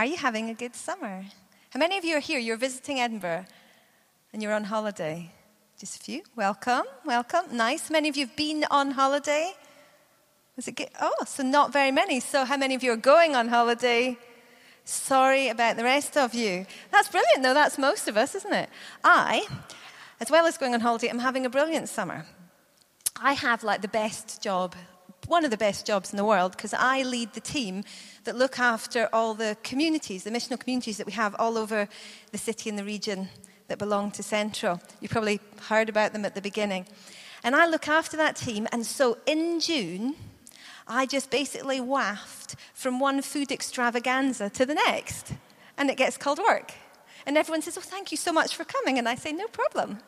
Are you having a good summer? How many of you are here? You're visiting Edinburgh and you're on holiday. Just a few. Welcome, welcome. Nice. Many of you have been on holiday. Was it good? Oh, so not very many. So, how many of you are going on holiday? Sorry about the rest of you. That's brilliant, though. That's most of us, isn't it? I, as well as going on holiday, am having a brilliant summer. I have like the best job, one of the best jobs in the world, because I lead the team that look after all the communities, the missional communities that we have all over the city and the region that belong to Central. You probably heard about them at the beginning. And I look after that team, and so in June, I just basically waft from one food extravaganza to the next, and it gets called work. And everyone says, Oh, thank you so much for coming. And I say, No problem.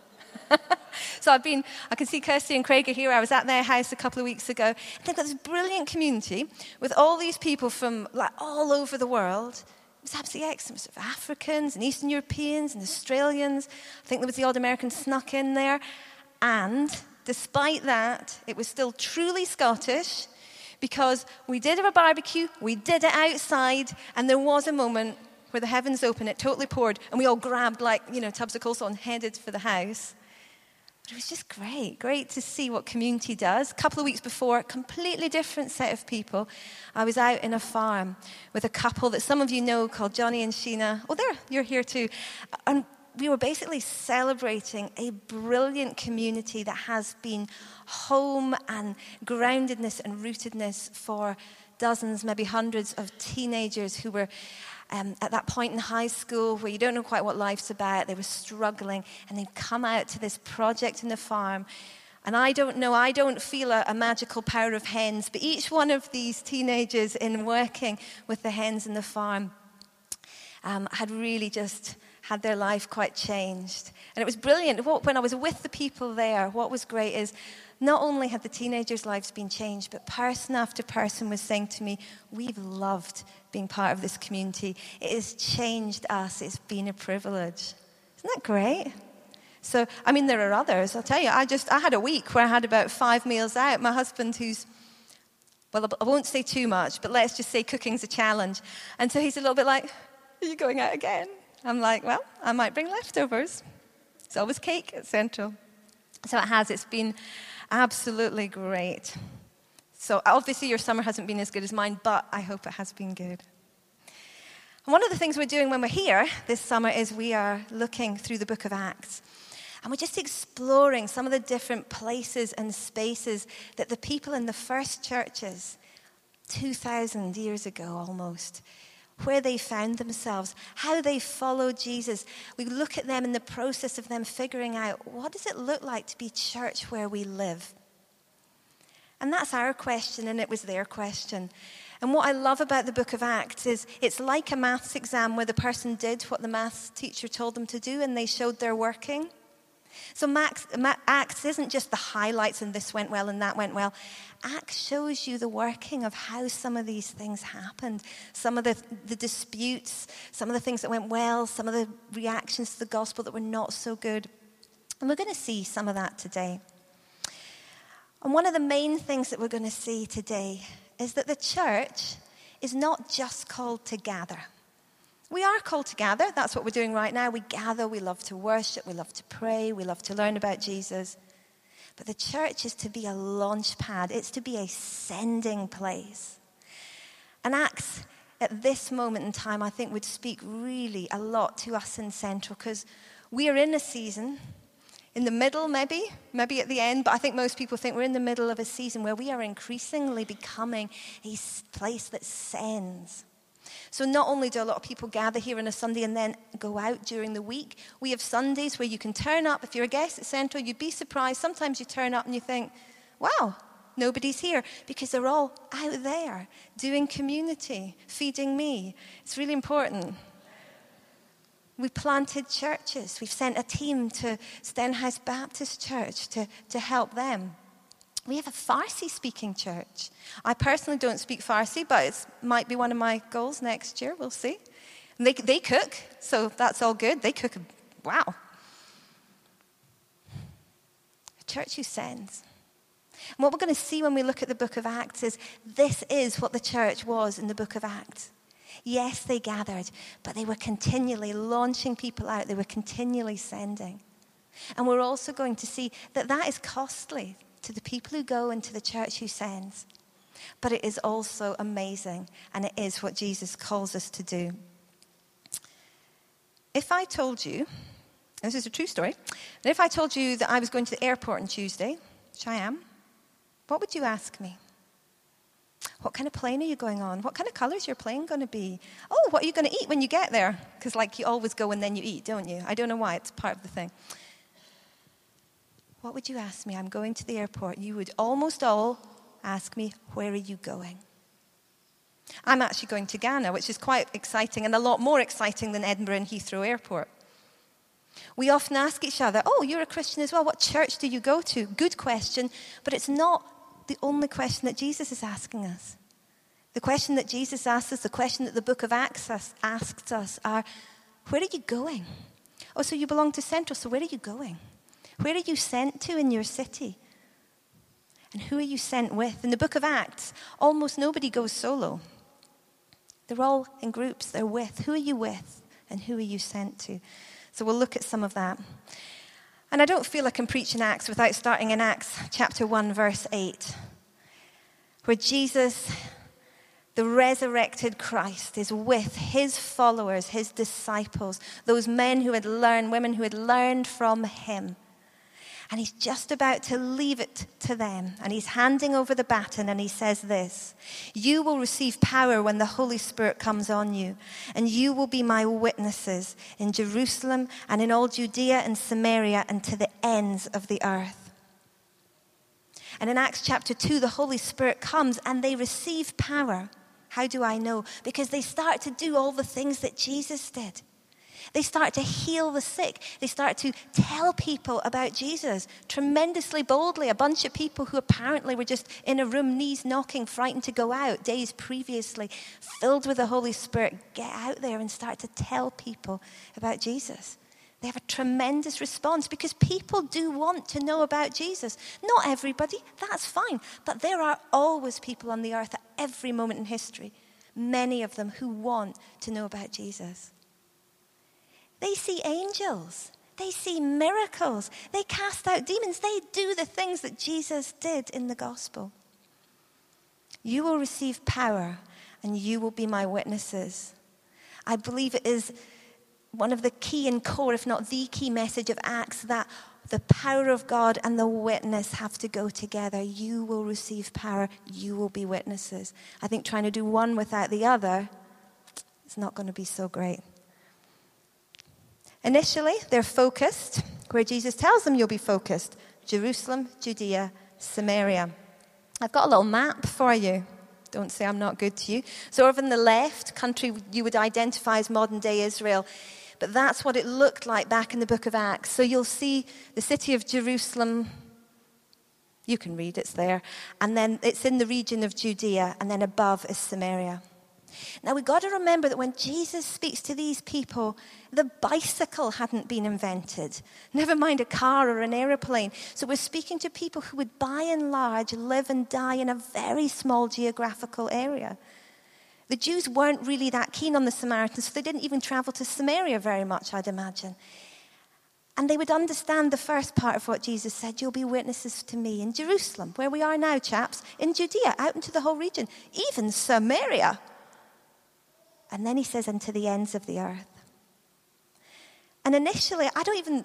so I've been, I can see Kirsty and Craig are here. I was at their house a couple of weeks ago. they've got this brilliant community with all these people from like all over the world it was absolutely excellent. Sort of Africans and Eastern Europeans and Australians. I think there was the odd American snuck in there. And despite that, it was still truly Scottish because we did have a barbecue, we did it outside, and there was a moment where the heavens opened, it totally poured, and we all grabbed like, you know, tubs of coleslaw and headed for the house. But it was just great, great to see what community does. A couple of weeks before, a completely different set of people. I was out in a farm with a couple that some of you know called Johnny and Sheena. Oh, there, you're here too. And we were basically celebrating a brilliant community that has been home and groundedness and rootedness for dozens, maybe hundreds of teenagers who were um, at that point in high school where you don't know quite what life's about. They were struggling, and they'd come out to this project in the farm. And I don't know, I don't feel a, a, magical power of hens, but each one of these teenagers in working with the hens in the farm um, had really just had their life quite changed. And it was brilliant. What, When I was with the people there, what was great is not only had the teenagers' lives been changed, but person after person was saying to me, We've loved being part of this community. It has changed us. It's been a privilege. Isn't that great? So, I mean, there are others. I'll tell you, I just, I had a week where I had about five meals out. My husband, who's, well, I won't say too much, but let's just say cooking's a challenge. And so he's a little bit like, Are you going out again? I'm like, Well, I might bring leftovers. It's always cake at Central. So it has. It's been absolutely great. So, obviously, your summer hasn't been as good as mine, but I hope it has been good. And one of the things we're doing when we're here this summer is we are looking through the book of Acts. And we're just exploring some of the different places and spaces that the people in the first churches, 2,000 years ago almost, where they found themselves, how they followed Jesus. We look at them in the process of them figuring out what does it look like to be church where we live? And that's our question, and it was their question. And what I love about the book of Acts is it's like a maths exam where the person did what the maths teacher told them to do and they showed their working. So Max, Acts isn't just the highlights and this went well and that went well. Acts shows you the working of how some of these things happened, some of the, the disputes, some of the things that went well, some of the reactions to the gospel that were not so good. And we're going to see some of that today. And one of the main things that we're going to see today is that the church is not just called to gather. We are called to gather. That's what we're doing right now. We gather, we love to worship, we love to pray, we love to learn about Jesus. But the church is to be a launch pad, it's to be a sending place. And Acts, at this moment in time, I think would speak really a lot to us in Central because we are in a season, in the middle maybe, maybe at the end, but I think most people think we're in the middle of a season where we are increasingly becoming a place that sends. So, not only do a lot of people gather here on a Sunday and then go out during the week, we have Sundays where you can turn up. If you're a guest at Central, you'd be surprised. Sometimes you turn up and you think, wow, nobody's here because they're all out there doing community, feeding me. It's really important. We planted churches. We've sent a team to Stenhouse Baptist Church to, to help them. We have a Farsi speaking church. I personally don't speak Farsi, but it might be one of my goals next year. We'll see. And they, they cook, so that's all good. They cook, wow. A church who sends. And what we're going to see when we look at the book of Acts is this is what the church was in the book of Acts. Yes, they gathered, but they were continually launching people out, they were continually sending. And we're also going to see that that is costly to the people who go and to the church who sends. But it is also amazing, and it is what Jesus calls us to do. If I told you, this is a true story, and if I told you that I was going to the airport on Tuesday, which I am, what would you ask me? What kind of plane are you going on? What kind of color is your plane going to be? Oh, what are you going to eat when you get there? Because, like, you always go and then you eat, don't you? I don't know why, it's part of the thing. What would you ask me? I'm going to the airport. You would almost all ask me, Where are you going? I'm actually going to Ghana, which is quite exciting and a lot more exciting than Edinburgh and Heathrow Airport. We often ask each other, Oh, you're a Christian as well. What church do you go to? Good question, but it's not the only question that Jesus is asking us. The question that Jesus asks us, the question that the book of Acts asks us are, Where are you going? Oh, so you belong to Central, so where are you going? Where are you sent to in your city? And who are you sent with? In the book of Acts, almost nobody goes solo. They're all in groups, they're with. Who are you with? And who are you sent to? So we'll look at some of that. And I don't feel I can preach in Acts without starting in Acts chapter 1, verse 8, where Jesus, the resurrected Christ, is with his followers, his disciples, those men who had learned, women who had learned from him. And he's just about to leave it to them. And he's handing over the baton and he says this You will receive power when the Holy Spirit comes on you, and you will be my witnesses in Jerusalem and in all Judea and Samaria and to the ends of the earth. And in Acts chapter 2, the Holy Spirit comes and they receive power. How do I know? Because they start to do all the things that Jesus did. They start to heal the sick. They start to tell people about Jesus tremendously boldly. A bunch of people who apparently were just in a room, knees knocking, frightened to go out days previously, filled with the Holy Spirit, get out there and start to tell people about Jesus. They have a tremendous response because people do want to know about Jesus. Not everybody, that's fine. But there are always people on the earth at every moment in history, many of them who want to know about Jesus. They see angels. They see miracles. They cast out demons. They do the things that Jesus did in the gospel. You will receive power and you will be my witnesses. I believe it is one of the key and core, if not the key message of Acts, that the power of God and the witness have to go together. You will receive power, you will be witnesses. I think trying to do one without the other is not going to be so great. Initially, they're focused where Jesus tells them you'll be focused Jerusalem, Judea, Samaria. I've got a little map for you. Don't say I'm not good to you. So, over on the left, country you would identify as modern day Israel. But that's what it looked like back in the book of Acts. So, you'll see the city of Jerusalem. You can read, it's there. And then it's in the region of Judea, and then above is Samaria. Now we've got to remember that when Jesus speaks to these people, the bicycle hadn't been invented, never mind a car or an aeroplane. So we're speaking to people who would, by and large, live and die in a very small geographical area. The Jews weren't really that keen on the Samaritans, so they didn't even travel to Samaria very much, I'd imagine. And they would understand the first part of what Jesus said You'll be witnesses to me in Jerusalem, where we are now, chaps, in Judea, out into the whole region, even Samaria. And then he says, and to the ends of the earth. And initially, I don't even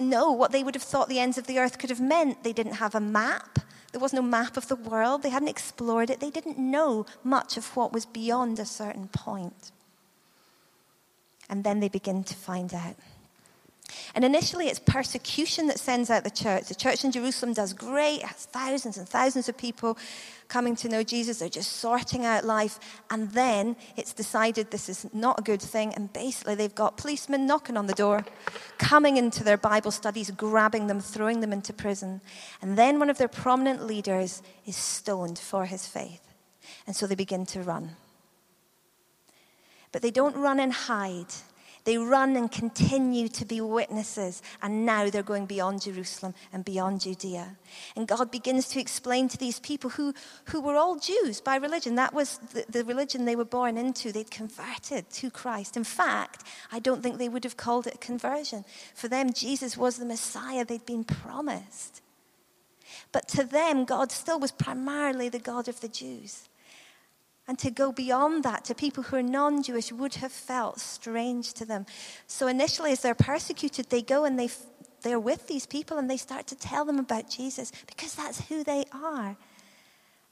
know what they would have thought the ends of the earth could have meant. They didn't have a map. There was no map of the world. They hadn't explored it. They didn't know much of what was beyond a certain point. And then they begin to find out. And initially, it's persecution that sends out the church. The church in Jerusalem does great, has thousands and thousands of people coming to know Jesus. They're just sorting out life. And then it's decided this is not a good thing. And basically, they've got policemen knocking on the door, coming into their Bible studies, grabbing them, throwing them into prison. And then one of their prominent leaders is stoned for his faith. And so they begin to run. But they don't run and hide They run and continue to be witnesses, and now they're going beyond Jerusalem and beyond Judea. And God begins to explain to these people who, who were all Jews by religion. That was the, the religion they were born into. They'd converted to Christ. In fact, I don't think they would have called it conversion. For them, Jesus was the Messiah they'd been promised. But to them, God still was primarily the God of the Jews. And to go beyond that to people who are non Jewish would have felt strange to them. So initially, as they're persecuted, they go and they, they're with these people and they start to tell them about Jesus because that's who they are.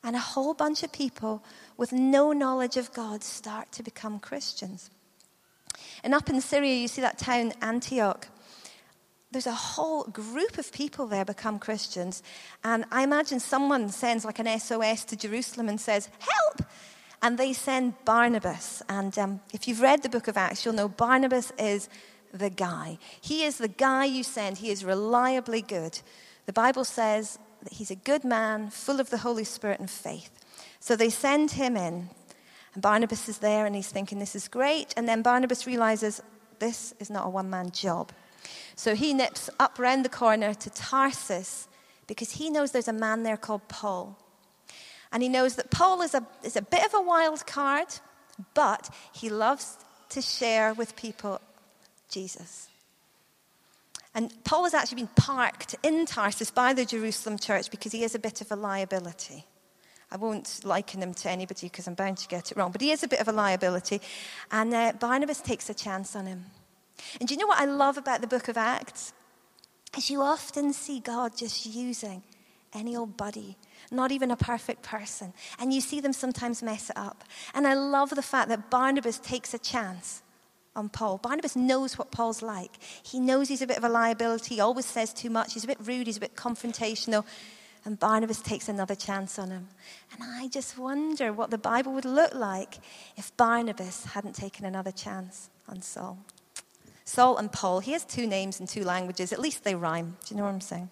And a whole bunch of people with no knowledge of God start to become Christians. And up in Syria, you see that town Antioch. There's a whole group of people there become Christians. And I imagine someone sends like an SOS to Jerusalem and says, Help! And they send Barnabas. And um, if you've read the book of Acts, you'll know Barnabas is the guy. He is the guy you send, he is reliably good. The Bible says that he's a good man, full of the Holy Spirit and faith. So they send him in. And Barnabas is there and he's thinking, this is great. And then Barnabas realizes this is not a one man job. So he nips up round the corner to Tarsus because he knows there's a man there called Paul. And he knows that Paul is a, is a bit of a wild card, but he loves to share with people Jesus. And Paul has actually been parked in Tarsus by the Jerusalem church because he is a bit of a liability. I won't liken him to anybody because I'm bound to get it wrong, but he is a bit of a liability. And uh, Barnabas takes a chance on him. And do you know what I love about the book of Acts? Is you often see God just using any old buddy not even a perfect person. And you see them sometimes mess it up. And I love the fact that Barnabas takes a chance on Paul. Barnabas knows what Paul's like. He knows he's a bit of a liability, he always says too much, he's a bit rude, he's a bit confrontational. And Barnabas takes another chance on him. And I just wonder what the Bible would look like if Barnabas hadn't taken another chance on Saul. Saul and Paul, he has two names in two languages. At least they rhyme. Do you know what I'm saying?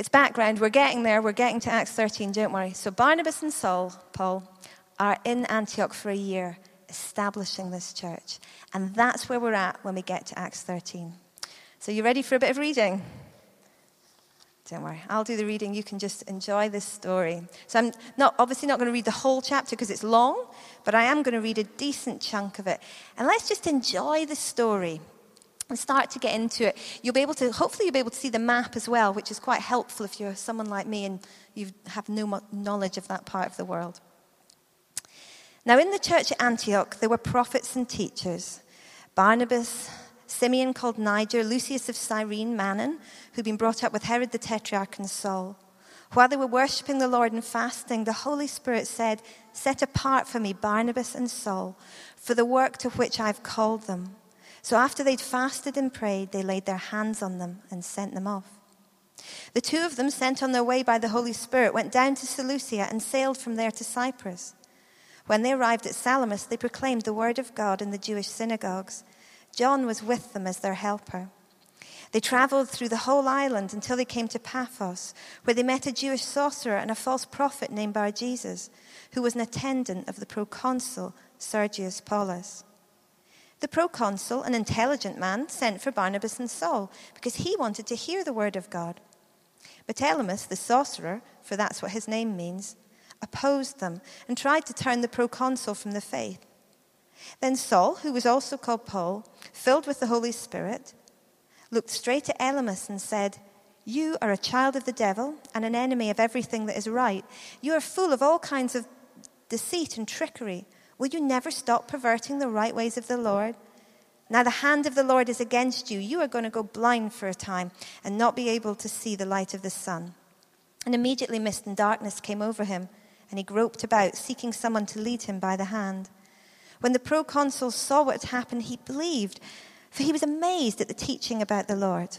It's background. We're getting there. We're getting to Acts 13, don't worry. So Barnabas and Saul, Paul, are in Antioch for a year, establishing this church. And that's where we're at when we get to Acts 13. So you ready for a bit of reading? Don't worry, I'll do the reading. You can just enjoy this story. So I'm not obviously not going to read the whole chapter because it's long, but I am going to read a decent chunk of it. And let's just enjoy the story and start to get into it, you'll be able to, hopefully, you'll be able to see the map as well, which is quite helpful if you're someone like me and you have no knowledge of that part of the world. Now, in the church at Antioch, there were prophets and teachers Barnabas, Simeon called Niger, Lucius of Cyrene, Manaen, who'd been brought up with Herod the Tetrarch and Saul. While they were worshipping the Lord and fasting, the Holy Spirit said, Set apart for me Barnabas and Saul for the work to which I've called them. So after they'd fasted and prayed, they laid their hands on them and sent them off. The two of them, sent on their way by the Holy Spirit, went down to Seleucia and sailed from there to Cyprus. When they arrived at Salamis, they proclaimed the word of God in the Jewish synagogues. John was with them as their helper. They traveled through the whole island until they came to Paphos, where they met a Jewish sorcerer and a false prophet named Bar Jesus, who was an attendant of the proconsul Sergius Paulus. The proconsul, an intelligent man, sent for Barnabas and Saul because he wanted to hear the word of God. But Elymas, the sorcerer, for that's what his name means, opposed them and tried to turn the proconsul from the faith. Then Saul, who was also called Paul, filled with the Holy Spirit, looked straight at Elymas and said, You are a child of the devil and an enemy of everything that is right. You are full of all kinds of deceit and trickery. Will you never stop perverting the right ways of the Lord? Now the hand of the Lord is against you. You are going to go blind for a time and not be able to see the light of the sun. And immediately mist and darkness came over him, and he groped about, seeking someone to lead him by the hand. When the proconsul saw what had happened, he believed, for he was amazed at the teaching about the Lord.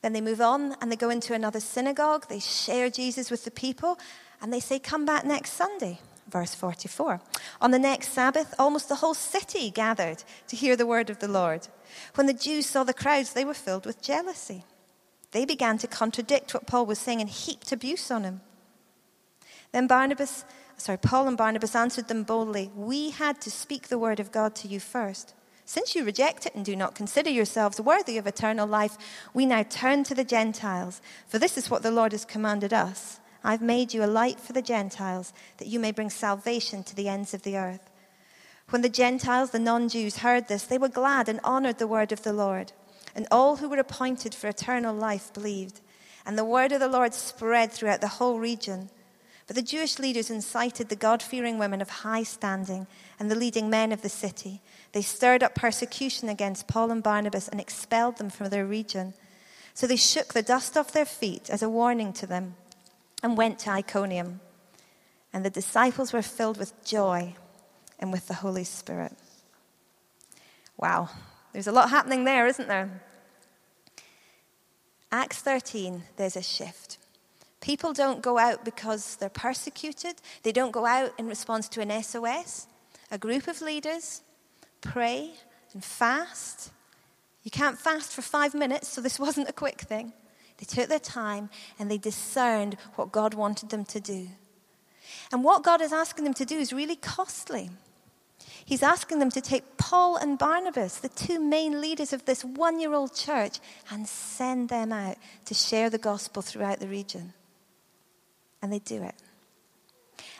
Then they move on and they go into another synagogue. They share Jesus with the people, and they say, Come back next Sunday verse 44. On the next Sabbath, almost the whole city gathered to hear the word of the Lord. When the Jews saw the crowds, they were filled with jealousy. They began to contradict what Paul was saying and heaped abuse on him. Then Barnabas sorry, Paul and Barnabas answered them boldly, We had to speak the word of God to you first. Since you reject it and do not consider yourselves worthy of eternal life, we now turn to the Gentiles. For this is what the Lord has commanded us I've made you a light for the Gentiles, that you may bring salvation to the ends of the earth. When the Gentiles, the non Jews, heard this, they were glad and honored the word of the Lord. And all who were appointed for eternal life believed. And the word of the Lord spread throughout the whole region. But the Jewish leaders incited the God fearing women of high standing and the leading men of the city. They stirred up persecution against Paul and Barnabas and expelled them from their region. So they shook the dust off their feet as a warning to them and went to Iconium. And the disciples were filled with joy and with the Holy Spirit. Wow, there's a lot happening there, isn't there? Acts 13, there's a shift. People don't go out because they're persecuted, they don't go out in response to an SOS. A group of leaders pray and fast. You can't fast for five minutes, so this wasn't a quick thing. They took their time and they discerned what God wanted them to do. And what God is asking them to do is really costly. He's asking them to take Paul and Barnabas, the two main leaders of this one year old church, and send them out to share the gospel throughout the region. And they do it.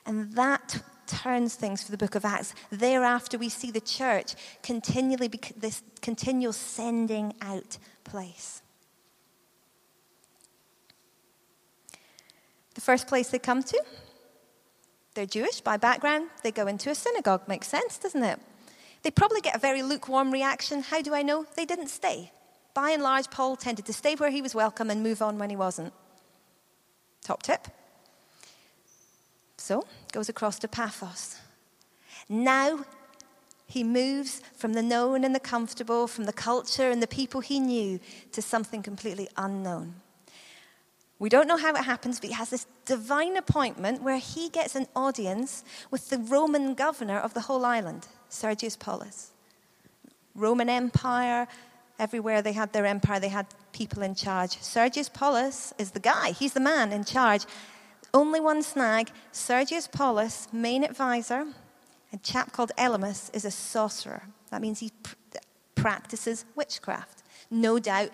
And that turns things for the book of Acts. Thereafter, we see the church continually, this continual sending out place. The first place they come to they're Jewish by background. They go into a synagogue. Makes sense, doesn't it? They probably get a very lukewarm reaction. How do I know? They didn't stay. By and large, Paul tended to stay where he was welcome and move on when he wasn't. Top tip. So, goes across to Paphos. Now he moves from the known and the comfortable, from the culture and the people he knew, to something completely unknown. We don't know how it happens, but he has this divine appointment where he gets an audience with the Roman governor of the whole island, Sergius Paulus. Roman Empire, everywhere they had their empire, they had people in charge. Sergius Paulus is the guy, he's the man in charge. Only one snag Sergius Paulus, main advisor, a chap called Elymas, is a sorcerer. That means he pr- practices witchcraft. No doubt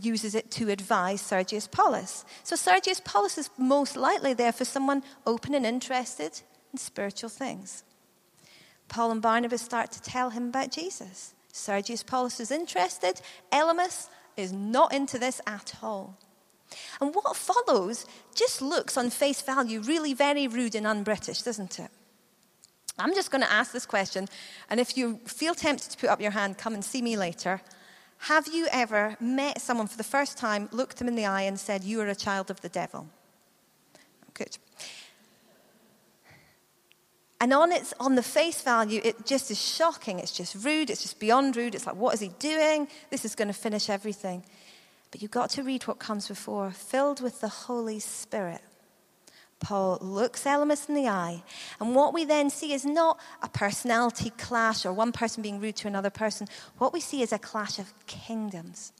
uses it to advise Sergius Paulus. So Sergius Paulus is most likely there for someone open and interested in spiritual things. Paul and Barnabas start to tell him about Jesus. Sergius Paulus is interested. Elymas is not into this at all. And what follows just looks on face value really very rude and un British, doesn't it? I'm just going to ask this question, and if you feel tempted to put up your hand, come and see me later. Have you ever met someone for the first time, looked them in the eye, and said, You are a child of the devil? Good. And on, its, on the face value, it just is shocking. It's just rude. It's just beyond rude. It's like, what is he doing? This is going to finish everything. But you've got to read what comes before filled with the Holy Spirit. Paul looks Elymas in the eye. And what we then see is not a personality clash or one person being rude to another person. What we see is a clash of kingdoms.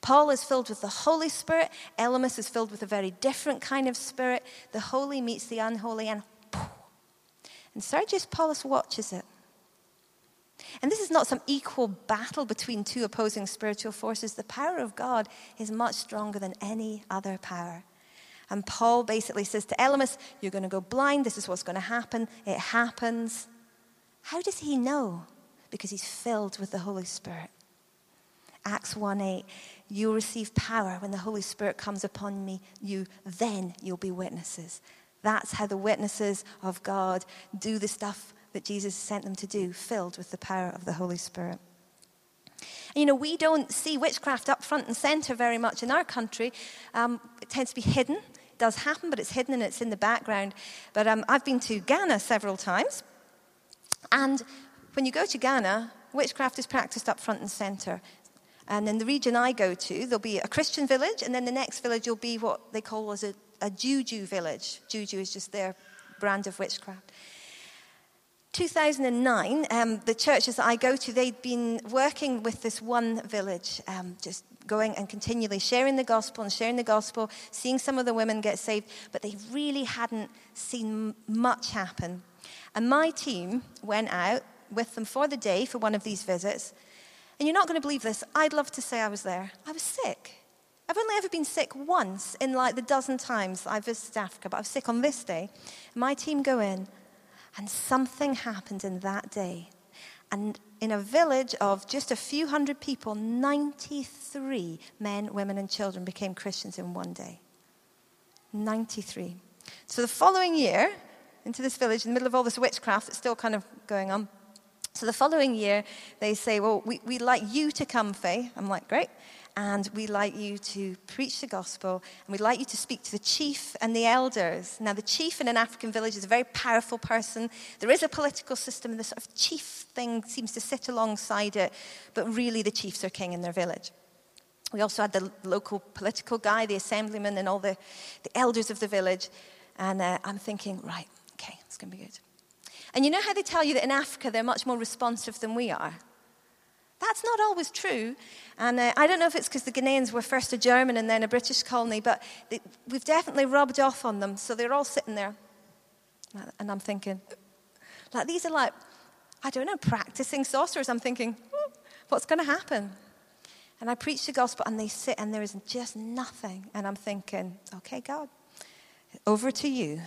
Paul is filled with the Holy Spirit. Elymas is filled with a very different kind of spirit. The holy meets the unholy, and and Sergius Paulus watches it. And this is not some equal battle between two opposing spiritual forces. The power of God is much stronger than any other power. And Paul basically says to Elymas, You're going to go blind. This is what's going to happen. It happens. How does he know? Because he's filled with the Holy Spirit. Acts 1 8, you'll receive power when the Holy Spirit comes upon me. You, then you'll be witnesses. That's how the witnesses of God do the stuff that Jesus sent them to do, filled with the power of the Holy Spirit. You know, we don't see witchcraft up front and center very much in our country. Um, it tends to be hidden It does happen, but it's hidden and it's in the background. But um, I've been to Ghana several times. And when you go to Ghana, witchcraft is practiced up front and center. And in the region I go to, there'll be a Christian village, and then the next village will be what they call as a, a juju village. Juju is just their brand of witchcraft. 2009, um, the churches I go to, they'd been working with this one village, um, just going and continually sharing the gospel and sharing the gospel, seeing some of the women get saved, but they really hadn't seen much happen. And my team went out with them for the day for one of these visits. And you're not going to believe this. I'd love to say I was there. I was sick. I've only ever been sick once in like the dozen times I've visited Africa, but I was sick on this day. My team go in, and something happened in that day. And in a village of just a few hundred people, 93 men, women, and children became Christians in one day. 93. So the following year, into this village, in the middle of all this witchcraft that's still kind of going on, so the following year, they say, Well, we, would like you to come, Faye. I'm like, Great and we'd like you to preach the gospel, and we'd like you to speak to the chief and the elders. Now, the chief in an African village is a very powerful person. There is a political system, and the sort of chief thing seems to sit alongside it, but really the chiefs are king in their village. We also had the local political guy, the assemblyman, and all the, the elders of the village. And uh, I'm thinking, right, okay, it's going to be good. And you know how they tell you that in Africa they're much more responsive than we are? That's not always true. And uh, I don't know if it's because the Ghanaians were first a German and then a British colony, but they, we've definitely rubbed off on them. So they're all sitting there. And I'm thinking, like, these are like, I don't know, practicing sorcerers. I'm thinking, what's going to happen? And I preach the gospel, and they sit, and there is just nothing. And I'm thinking, okay, God, over to you.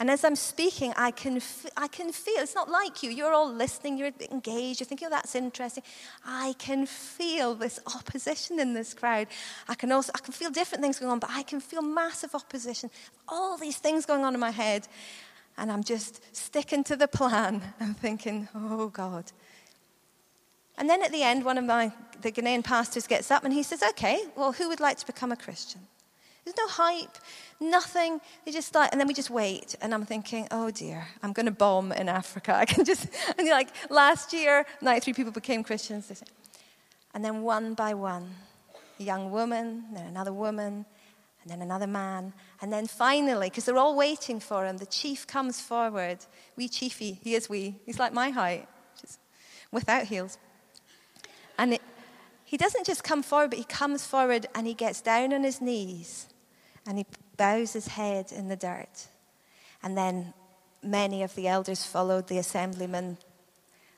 And as I'm speaking, I can, f- I can feel, it's not like you. You're all listening, you're engaged, you're thinking, oh, that's interesting. I can feel this opposition in this crowd. I can also, I can feel different things going on, but I can feel massive opposition. All these things going on in my head. And I'm just sticking to the plan and thinking, oh, God. And then at the end, one of my, the Ghanaian pastors gets up and he says, okay, well, who would like to become a Christian? There's no hype, nothing. They just start, and then we just wait. And I'm thinking, oh dear, I'm going to bomb in Africa. I can just, and you're like last year, 93 people became Christians. And then one by one, a young woman, then another woman, and then another man. And then finally, because they're all waiting for him, the chief comes forward. Wee chiefy, he is wee. He's like my height, just without heels. And it, he doesn't just come forward, but he comes forward and he gets down on his knees and he bows his head in the dirt. And then many of the elders followed the assemblyman,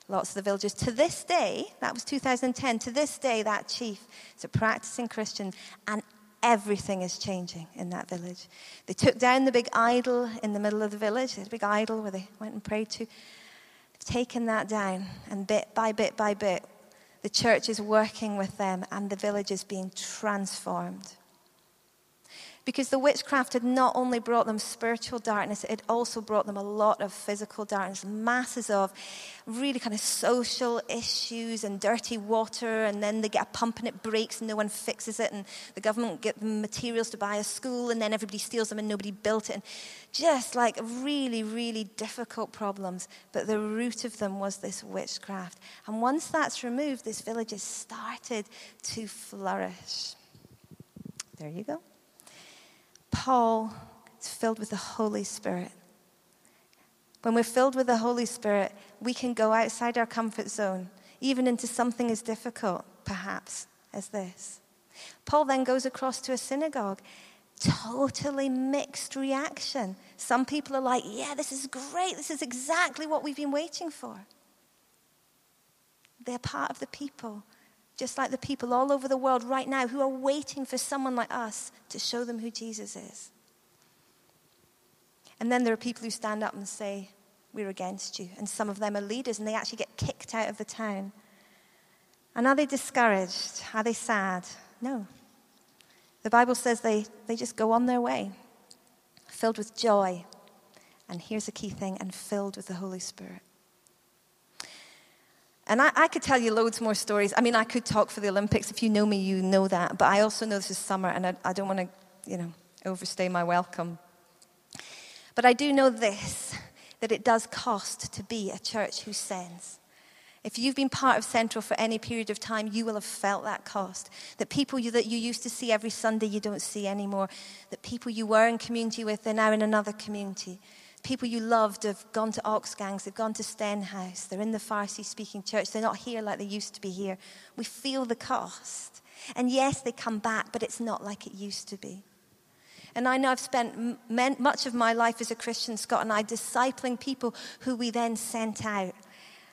lots of the villagers. To this day, that was 2010, to this day, that chief is a practicing Christian, and everything is changing in that village. They took down the big idol in the middle of the village, the big idol where they went and prayed to. They've taken that down, and bit by bit by bit, the church is working with them, and the village is being transformed because the witchcraft had not only brought them spiritual darkness, it also brought them a lot of physical darkness, masses of really kind of social issues and dirty water, and then they get a pump and it breaks and no one fixes it, and the government get them materials to buy a school, and then everybody steals them and nobody built it. And just like really, really difficult problems. But the root of them was this witchcraft. And once that's removed, this village has started to flourish. There you go. Paul is filled with the Holy Spirit. When we're filled with the Holy Spirit, we can go outside our comfort zone, even into something as difficult, perhaps, as this. Paul then goes across to a synagogue. Totally mixed reaction. Some people are like, Yeah, this is great. This is exactly what we've been waiting for. They're part of the people just like the people all over the world right now who are waiting for someone like us to show them who Jesus is. And then there are people who stand up and say, We're against you. And some of them are leaders and they actually get kicked out of the town. And are they discouraged? Are they sad? No. The Bible says they, they just go on their way, filled with joy. And here's a key thing and filled with the Holy Spirit. And I, I, could tell you loads more stories. I mean, I could talk for the Olympics. If you know me, you know that. But I also know this is summer, and I, I don't want to, you know, overstay my welcome. But I do know this that it does cost to be a church who sends. If you've been part of Central for any period of time, you will have felt that cost. That people you, that you used to see every Sunday, you don't see anymore. That people you were in community with, they're now in another community. People you loved have gone to Oxgangs, they've gone to Stenhouse, they're in the Farsi speaking church, they're not here like they used to be here. We feel the cost. And yes, they come back, but it's not like it used to be. And I know I've spent much of my life as a Christian, Scott and I, discipling people who we then sent out.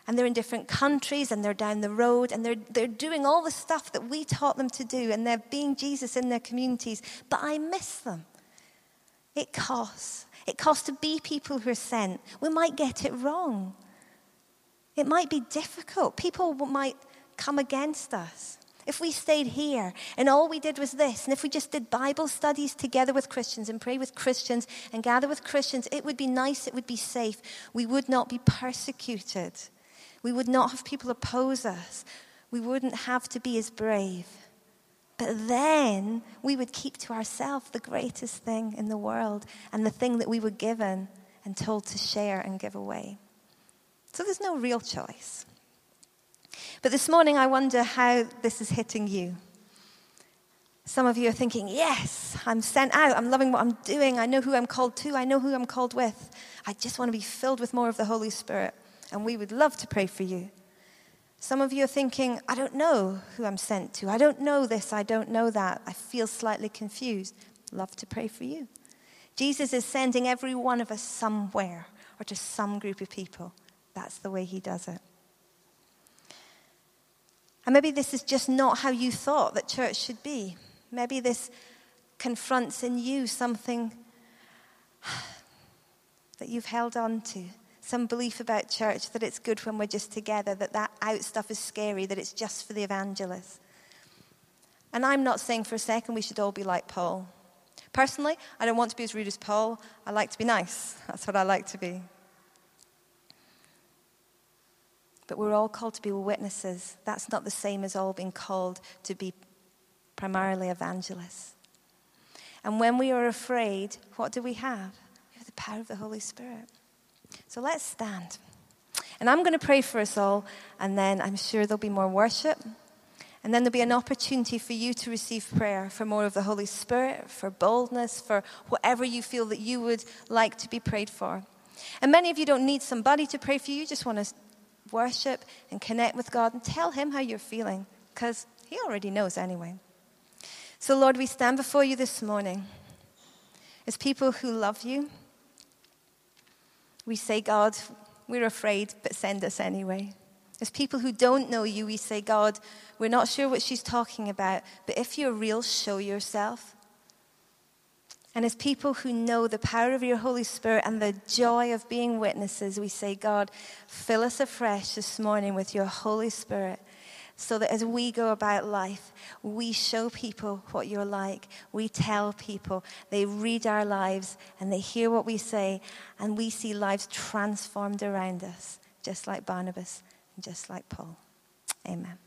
And they're in different countries and they're down the road and they're, they're doing all the stuff that we taught them to do and they're being Jesus in their communities. But I miss them. It costs. It costs to be people who are sent. We might get it wrong. It might be difficult. People might come against us. If we stayed here and all we did was this, and if we just did Bible studies together with Christians and pray with Christians and gather with Christians, it would be nice, it would be safe. We would not be persecuted. We would not have people oppose us. We wouldn't have to be as brave. But then we would keep to ourselves the greatest thing in the world and the thing that we were given and told to share and give away. So there's no real choice. But this morning, I wonder how this is hitting you. Some of you are thinking, yes, I'm sent out. I'm loving what I'm doing. I know who I'm called to. I know who I'm called with. I just want to be filled with more of the Holy Spirit. And we would love to pray for you. Some of you are thinking, I don't know who I'm sent to. I don't know this. I don't know that. I feel slightly confused. Love to pray for you. Jesus is sending every one of us somewhere or to some group of people. That's the way he does it. And maybe this is just not how you thought that church should be. Maybe this confronts in you something that you've held on to, some belief about church that it's good when we're just together, that that out stuff is scary, that it's just for the evangelists. And I'm not saying for a second we should all be like Paul. Personally, I don't want to be as rude as Paul. I like to be nice. That's what I like to be. But we're all called to be witnesses. That's not the same as all being called to be primarily evangelists. And when we are afraid, what do we have? We have the power of the Holy Spirit. So let's stand. And I'm going to pray for us all, and then I'm sure there'll be more worship. And then there'll be an opportunity for you to receive prayer for more of the Holy Spirit, for boldness, for whatever you feel that you would like to be prayed for. And many of you don't need somebody to pray for you, you just want to worship and connect with God and tell Him how you're feeling because He already knows anyway. So, Lord, we stand before you this morning as people who love you. We say, God, we're afraid, but send us anyway. As people who don't know you, we say, God, we're not sure what she's talking about, but if you're real, show yourself. And as people who know the power of your Holy Spirit and the joy of being witnesses, we say, God, fill us afresh this morning with your Holy Spirit so that as we go about life, we show people what you're like. We tell people. They read our lives and they hear what we say, and we see lives transformed around us, just like Barnabas and just like Paul. Amen.